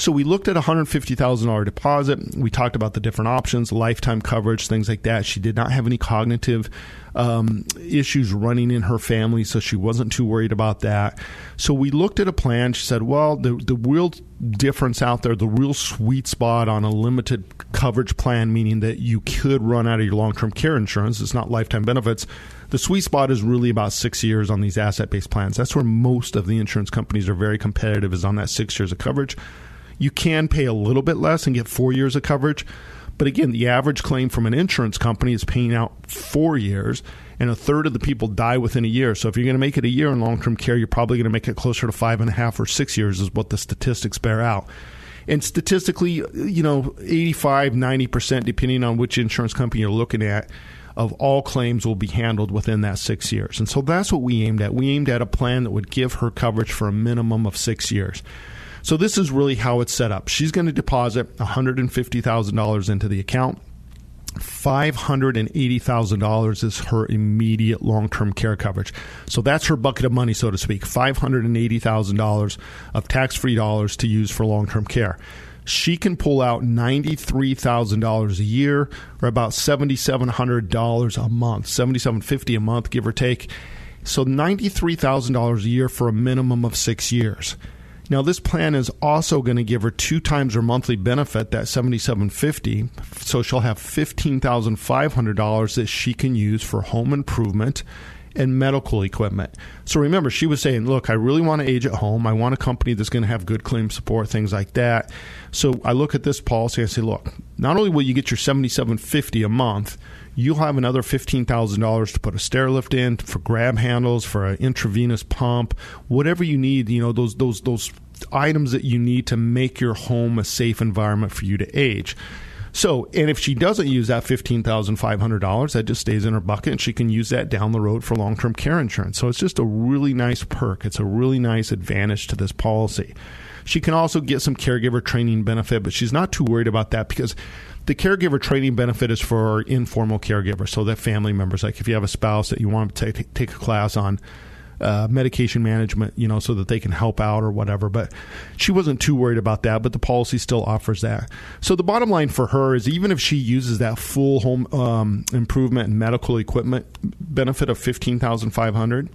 So we looked at a $150,000 deposit. We talked about the different options, lifetime coverage, things like that. She did not have any cognitive um, issues running in her family, so she wasn't too worried about that. So we looked at a plan. She said, well, the, the real difference out there, the real sweet spot on a limited coverage plan, meaning that you could run out of your long term care insurance, it's not lifetime benefits the sweet spot is really about six years on these asset based plans. That's where most of the insurance companies are very competitive, is on that six years of coverage. You can pay a little bit less and get four years of coverage. But again, the average claim from an insurance company is paying out four years, and a third of the people die within a year. So if you're going to make it a year in long term care, you're probably going to make it closer to five and a half or six years, is what the statistics bear out. And statistically, you know, 85, 90%, depending on which insurance company you're looking at, of all claims will be handled within that six years. And so that's what we aimed at. We aimed at a plan that would give her coverage for a minimum of six years. So this is really how it's set up. She's going to deposit $150,000 into the account. $580,000 is her immediate long term care coverage. So that's her bucket of money, so to speak. $580,000 of tax free dollars to use for long term care she can pull out $93,000 a year or about $7,700 a month, 7,750 a month, give or take. So $93,000 a year for a minimum of six years. Now, this plan is also going to give her two times her monthly benefit, that 7,750. So she'll have $15,500 that she can use for home improvement and medical equipment. So remember, she was saying, Look, I really want to age at home. I want a company that's going to have good claim support, things like that. So I look at this policy and I say, Look, not only will you get your seventy-seven fifty a month, you'll have another $15,000 to put a stair lift in, for grab handles, for an intravenous pump, whatever you need, you know, those, those, those items that you need to make your home a safe environment for you to age. So, and if she doesn't use that $15,500, that just stays in her bucket and she can use that down the road for long term care insurance. So, it's just a really nice perk. It's a really nice advantage to this policy. She can also get some caregiver training benefit, but she's not too worried about that because the caregiver training benefit is for informal caregivers, so that family members, like if you have a spouse that you want to take, take a class on uh, medication management, you know, so that they can help out or whatever. But she wasn't too worried about that, but the policy still offers that. So the bottom line for her is even if she uses that full home um, improvement and medical equipment benefit of fifteen thousand five hundred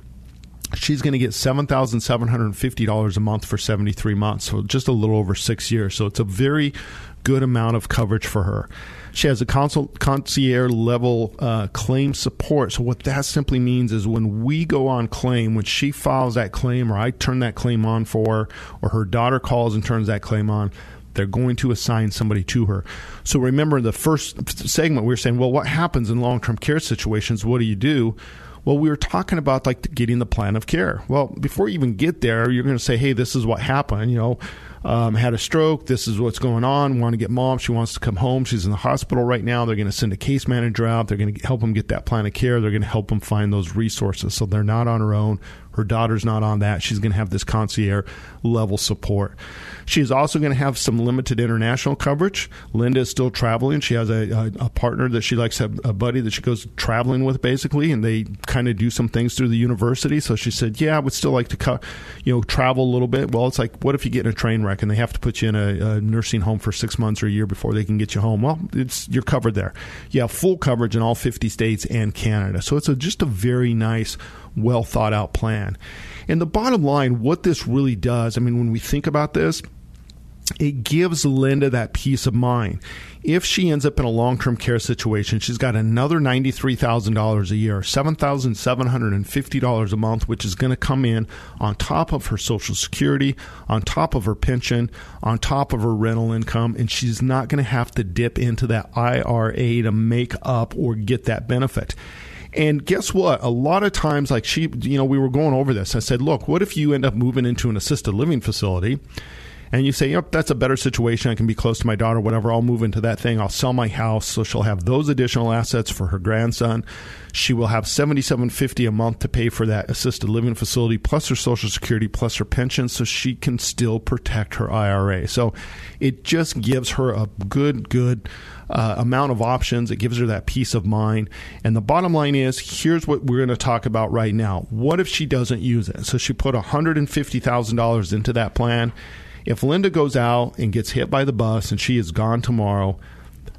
she's going to get $7,750 a month for 73 months, so just a little over six years. So it's a very good amount of coverage for her. She has a concierge level uh, claim support. So what that simply means is when we go on claim, when she files that claim, or I turn that claim on for, her, or her daughter calls and turns that claim on, they're going to assign somebody to her. So remember the first segment we were saying, well, what happens in long term care situations? What do you do? Well, we were talking about like getting the plan of care. Well, before you even get there, you're going to say, hey, this is what happened. You know, um, had a stroke. This is what's going on. Want to get mom. She wants to come home. She's in the hospital right now. They're going to send a case manager out. They're going to help them get that plan of care. They're going to help them find those resources. So they're not on her own. Her daughter's not on that. She's going to have this concierge level support. She's also going to have some limited international coverage. Linda is still traveling. She has a, a, a partner that she likes, a, a buddy that she goes traveling with, basically, and they kind of do some things through the university. So she said, "Yeah, I would still like to, co- you know, travel a little bit." Well, it's like, what if you get in a train wreck and they have to put you in a, a nursing home for six months or a year before they can get you home? Well, it's you're covered there. You have full coverage in all 50 states and Canada. So it's a, just a very nice well thought out plan. And the bottom line, what this really does, I mean, when we think about this, it gives Linda that peace of mind. If she ends up in a long term care situation, she's got another $93,000 a year, $7,750 a month, which is going to come in on top of her Social Security, on top of her pension, on top of her rental income, and she's not going to have to dip into that IRA to make up or get that benefit. And guess what? A lot of times, like she, you know, we were going over this. I said, look, what if you end up moving into an assisted living facility? And you say, yep, that's a better situation. I can be close to my daughter, whatever. I'll move into that thing. I'll sell my house. So she'll have those additional assets for her grandson. She will have seventy-seven fifty a month to pay for that assisted living facility, plus her social security, plus her pension, so she can still protect her IRA. So it just gives her a good, good uh, amount of options. It gives her that peace of mind. And the bottom line is here's what we're going to talk about right now. What if she doesn't use it? So she put $150,000 into that plan. If Linda goes out and gets hit by the bus and she is gone tomorrow,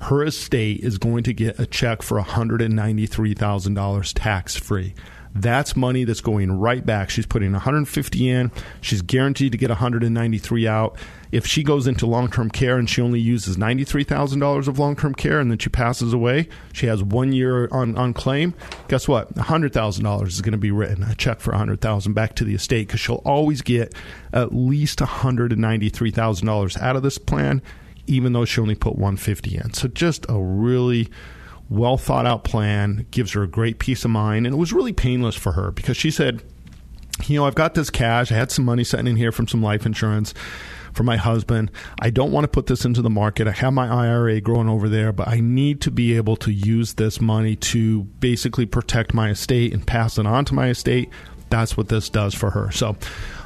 her estate is going to get a check for $193,000 tax free. That's money that's going right back. She's putting 150 in. She's guaranteed to get 193 out. If she goes into long-term care and she only uses $93,000 of long-term care and then she passes away, she has 1 year on on claim. Guess what? $100,000 is going to be written, a check for 100,000 back to the estate cuz she'll always get at least $193,000 out of this plan even though she only put 150 in. So just a really well thought out plan, gives her a great peace of mind. And it was really painless for her because she said, you know, I've got this cash. I had some money sitting in here from some life insurance for my husband. I don't want to put this into the market. I have my IRA growing over there, but I need to be able to use this money to basically protect my estate and pass it on to my estate. That's what this does for her. So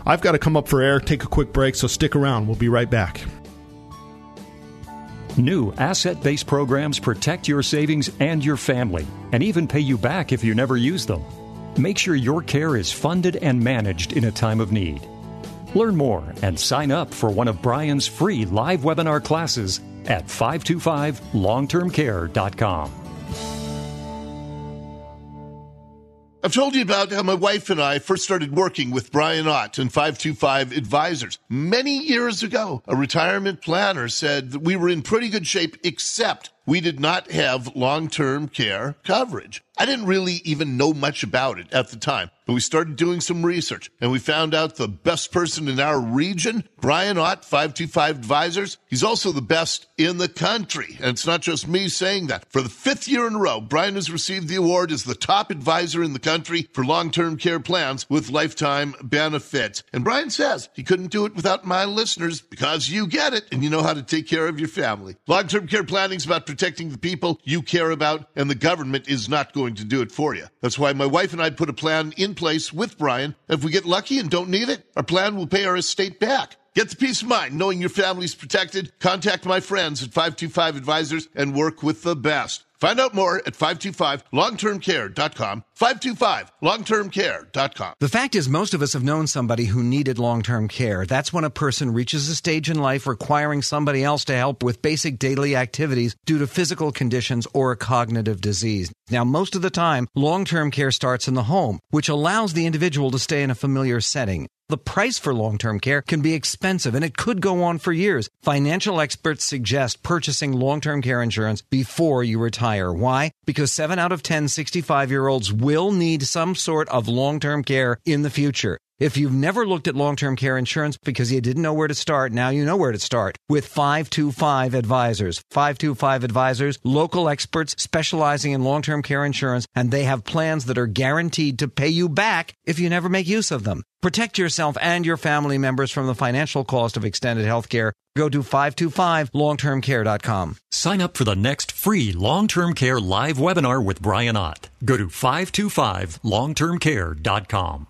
I've got to come up for air, take a quick break. So stick around. We'll be right back. New asset based programs protect your savings and your family, and even pay you back if you never use them. Make sure your care is funded and managed in a time of need. Learn more and sign up for one of Brian's free live webinar classes at 525longtermcare.com. I've told you about how my wife and I first started working with Brian Ott and 525 Advisors. Many years ago, a retirement planner said that we were in pretty good shape, except we did not have long term care coverage. I didn't really even know much about it at the time, but we started doing some research and we found out the best person in our region, Brian Ott, 525 Advisors. He's also the best in the country. And it's not just me saying that. For the fifth year in a row, Brian has received the award as the top advisor in the country for long term care plans with lifetime benefits. And Brian says he couldn't do it without my listeners because you get it and you know how to take care of your family. Long term care planning is about protecting the people you care about, and the government is not going to do it for you. That's why my wife and I put a plan in place with Brian. If we get lucky and don't need it, our plan will pay our estate back. Get the peace of mind knowing your family's protected. Contact my friends at 525 Advisors and work with the best. Find out more at 525longtermcare.com. 525longtermcare.com. The fact is, most of us have known somebody who needed long term care. That's when a person reaches a stage in life requiring somebody else to help with basic daily activities due to physical conditions or a cognitive disease. Now, most of the time, long term care starts in the home, which allows the individual to stay in a familiar setting. The price for long term care can be expensive and it could go on for years. Financial experts suggest purchasing long term care insurance before you retire. Why? Because 7 out of 10 65 year olds will need some sort of long term care in the future. If you've never looked at long term care insurance because you didn't know where to start, now you know where to start with 525 Advisors. 525 Advisors, local experts specializing in long term care insurance, and they have plans that are guaranteed to pay you back if you never make use of them. Protect yourself and your family members from the financial cost of extended health care. Go to 525longtermcare.com. Sign up for the next free long term care live webinar with Brian Ott. Go to 525longtermcare.com.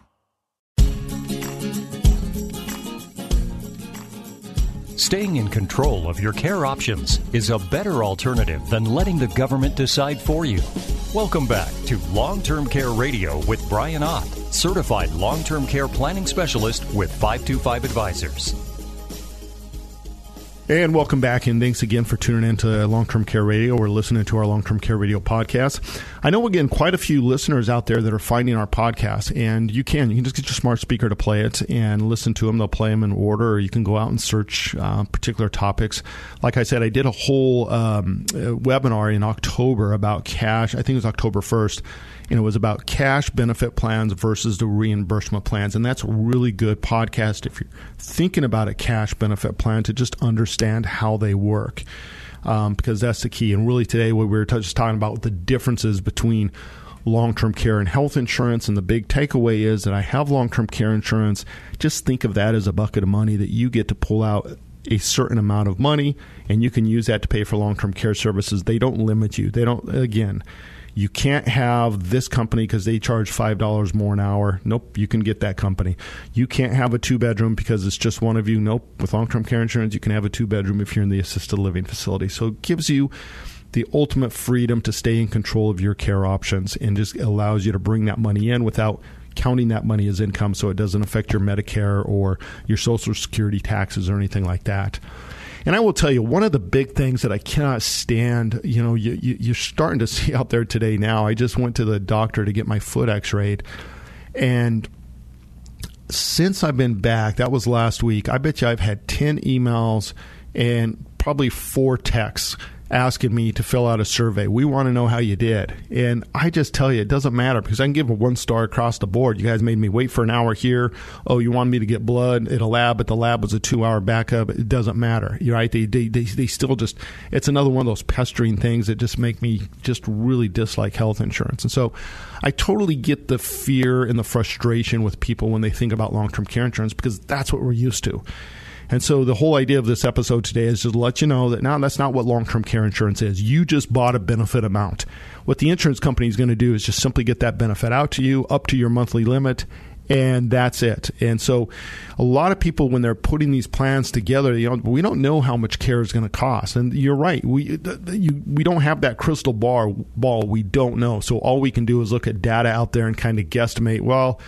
Staying in control of your care options is a better alternative than letting the government decide for you. Welcome back to Long Term Care Radio with Brian Ott, certified long term care planning specialist with 525 Advisors. And welcome back, and thanks again for tuning in to Long Term Care Radio or listening to our Long Term Care Radio podcast. I know again quite a few listeners out there that are finding our podcast, and you can. You can just get your smart speaker to play it and listen to them. They'll play them in order, or you can go out and search uh, particular topics. Like I said, I did a whole um, uh, webinar in October about cash. I think it was October 1st it was about cash benefit plans versus the reimbursement plans. And that's a really good podcast if you're thinking about a cash benefit plan to just understand how they work. Um, because that's the key. And really, today, what we were just talking about the differences between long term care and health insurance. And the big takeaway is that I have long term care insurance. Just think of that as a bucket of money that you get to pull out a certain amount of money and you can use that to pay for long term care services. They don't limit you. They don't, again, you can't have this company because they charge $5 more an hour. Nope, you can get that company. You can't have a two bedroom because it's just one of you. Nope, with long term care insurance, you can have a two bedroom if you're in the assisted living facility. So it gives you the ultimate freedom to stay in control of your care options and just allows you to bring that money in without counting that money as income so it doesn't affect your Medicare or your Social Security taxes or anything like that. And I will tell you, one of the big things that I cannot stand, you know, you, you, you're starting to see out there today now. I just went to the doctor to get my foot x rayed. And since I've been back, that was last week, I bet you I've had 10 emails and probably four texts asking me to fill out a survey. We want to know how you did. And I just tell you, it doesn't matter because I can give a one star across the board. You guys made me wait for an hour here. Oh, you wanted me to get blood at a lab, but the lab was a two hour backup. It doesn't matter. You're right. They, they, they, they still just, it's another one of those pestering things that just make me just really dislike health insurance. And so I totally get the fear and the frustration with people when they think about long term care insurance because that's what we're used to. And so the whole idea of this episode today is to let you know that now that's not what long term care insurance is. You just bought a benefit amount. What the insurance company is going to do is just simply get that benefit out to you up to your monthly limit and that's it. And so, a lot of people when they're putting these plans together, you know, we don't know how much care is going to cost. And you're right, we you, we don't have that crystal ball. Ball, we don't know. So all we can do is look at data out there and kind of guesstimate. Well,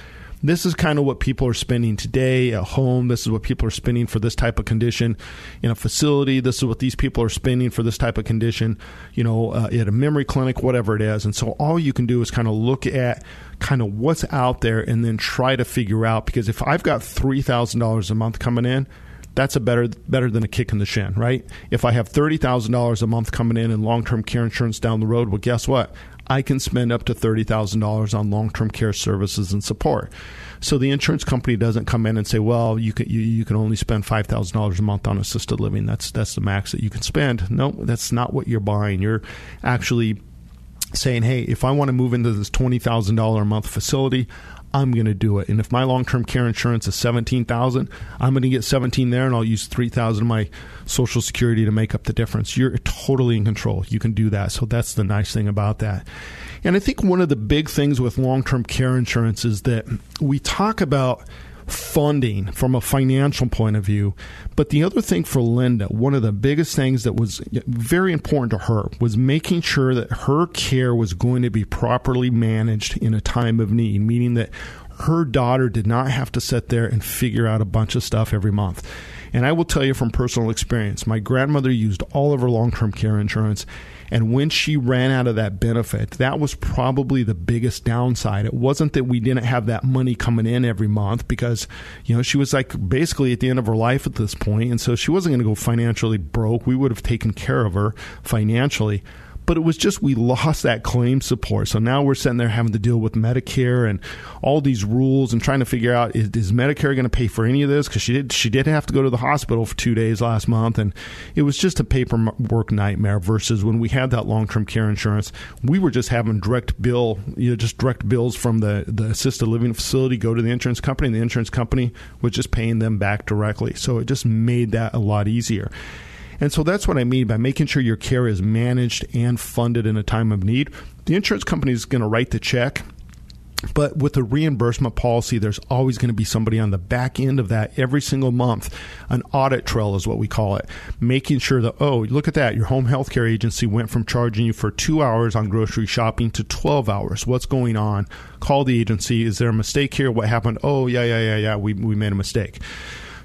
this is kind of what people are spending today at home. This is what people are spending for this type of condition in a facility. This is what these people are spending for this type of condition, you know, uh, at a memory clinic, whatever it is. And so all you can do is kind of look at kind of what's out there and then try to figure out because if I've got $3,000 a month coming in, that's a better better than a kick in the shin, right? If I have thirty thousand dollars a month coming in in long term care insurance down the road, well, guess what? I can spend up to $30,000 on long term care services and support. So the insurance company doesn't come in and say, well, you can, you, you can only spend $5,000 a month on assisted living. That's, that's the max that you can spend. No, that's not what you're buying. You're actually saying, hey, if I want to move into this $20,000 a month facility, I'm going to do it. And if my long-term care insurance is 17,000, I'm going to get 17 there and I'll use 3,000 of my social security to make up the difference. You're totally in control. You can do that. So that's the nice thing about that. And I think one of the big things with long-term care insurance is that we talk about funding from a financial point of view. But the other thing for Linda, one of the biggest things that was very important to her was making sure that her care was going to be properly managed in a time of need, meaning that her daughter did not have to sit there and figure out a bunch of stuff every month. And I will tell you from personal experience, my grandmother used all of her long term care insurance. And when she ran out of that benefit, that was probably the biggest downside. It wasn't that we didn't have that money coming in every month because, you know, she was like basically at the end of her life at this point, And so she wasn't going to go financially broke. We would have taken care of her financially but it was just we lost that claim support. So now we're sitting there having to deal with Medicare and all these rules and trying to figure out is, is Medicare going to pay for any of this? Because she did she did have to go to the hospital for two days last month, and it was just a paperwork nightmare. Versus when we had that long term care insurance, we were just having direct bill, you know, just direct bills from the the assisted living facility go to the insurance company, and the insurance company was just paying them back directly. So it just made that a lot easier. And so that's what I mean by making sure your care is managed and funded in a time of need. The insurance company is going to write the check. But with a reimbursement policy, there's always going to be somebody on the back end of that every single month. An audit trail is what we call it. Making sure that, oh, look at that. Your home health care agency went from charging you for two hours on grocery shopping to 12 hours. What's going on? Call the agency. Is there a mistake here? What happened? Oh, yeah, yeah, yeah, yeah. We, we made a mistake.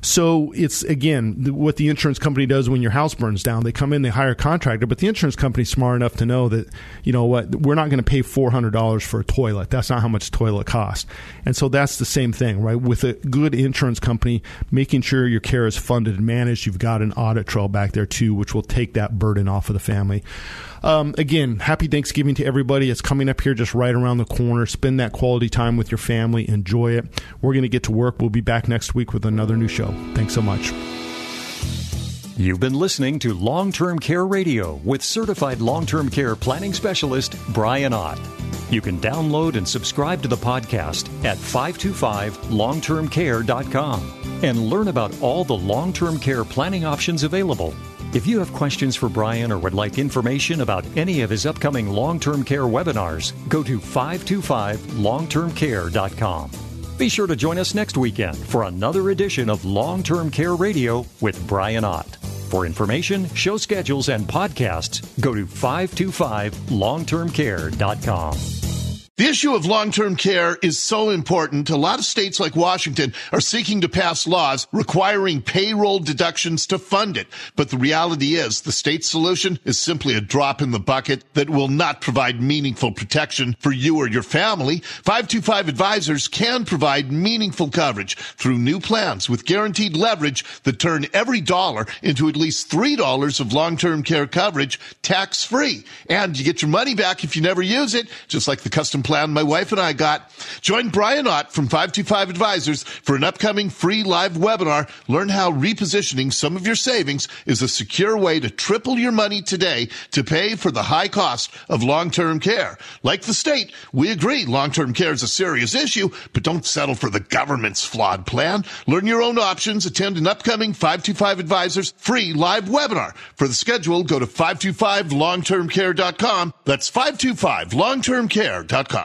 So it's again what the insurance company does when your house burns down. They come in, they hire a contractor, but the insurance company's smart enough to know that you know what we're not going to pay four hundred dollars for a toilet. That's not how much toilet costs. And so that's the same thing, right? With a good insurance company, making sure your care is funded and managed, you've got an audit trail back there too, which will take that burden off of the family. Um, again, happy Thanksgiving to everybody. It's coming up here just right around the corner. Spend that quality time with your family. Enjoy it. We're going to get to work. We'll be back next week with another new show. Thanks so much. You've been listening to Long Term Care Radio with certified long term care planning specialist Brian Ott. You can download and subscribe to the podcast at 525longtermcare.com and learn about all the long term care planning options available if you have questions for Brian or would like information about any of his upcoming long term care webinars, go to 525longtermcare.com. Be sure to join us next weekend for another edition of Long Term Care Radio with Brian Ott. For information, show schedules, and podcasts, go to 525longtermcare.com. The issue of long-term care is so important. A lot of states like Washington are seeking to pass laws requiring payroll deductions to fund it. But the reality is the state solution is simply a drop in the bucket that will not provide meaningful protection for you or your family. 525 advisors can provide meaningful coverage through new plans with guaranteed leverage that turn every dollar into at least $3 of long-term care coverage tax free. And you get your money back if you never use it, just like the custom plan my wife and I got. Join Brian Ott from 525 Advisors for an upcoming free live webinar. Learn how repositioning some of your savings is a secure way to triple your money today to pay for the high cost of long-term care. Like the state, we agree long-term care is a serious issue, but don't settle for the government's flawed plan. Learn your own options. Attend an upcoming 525 Advisors free live webinar. For the schedule, go to 525longtermcare.com. That's 525longtermcare.com.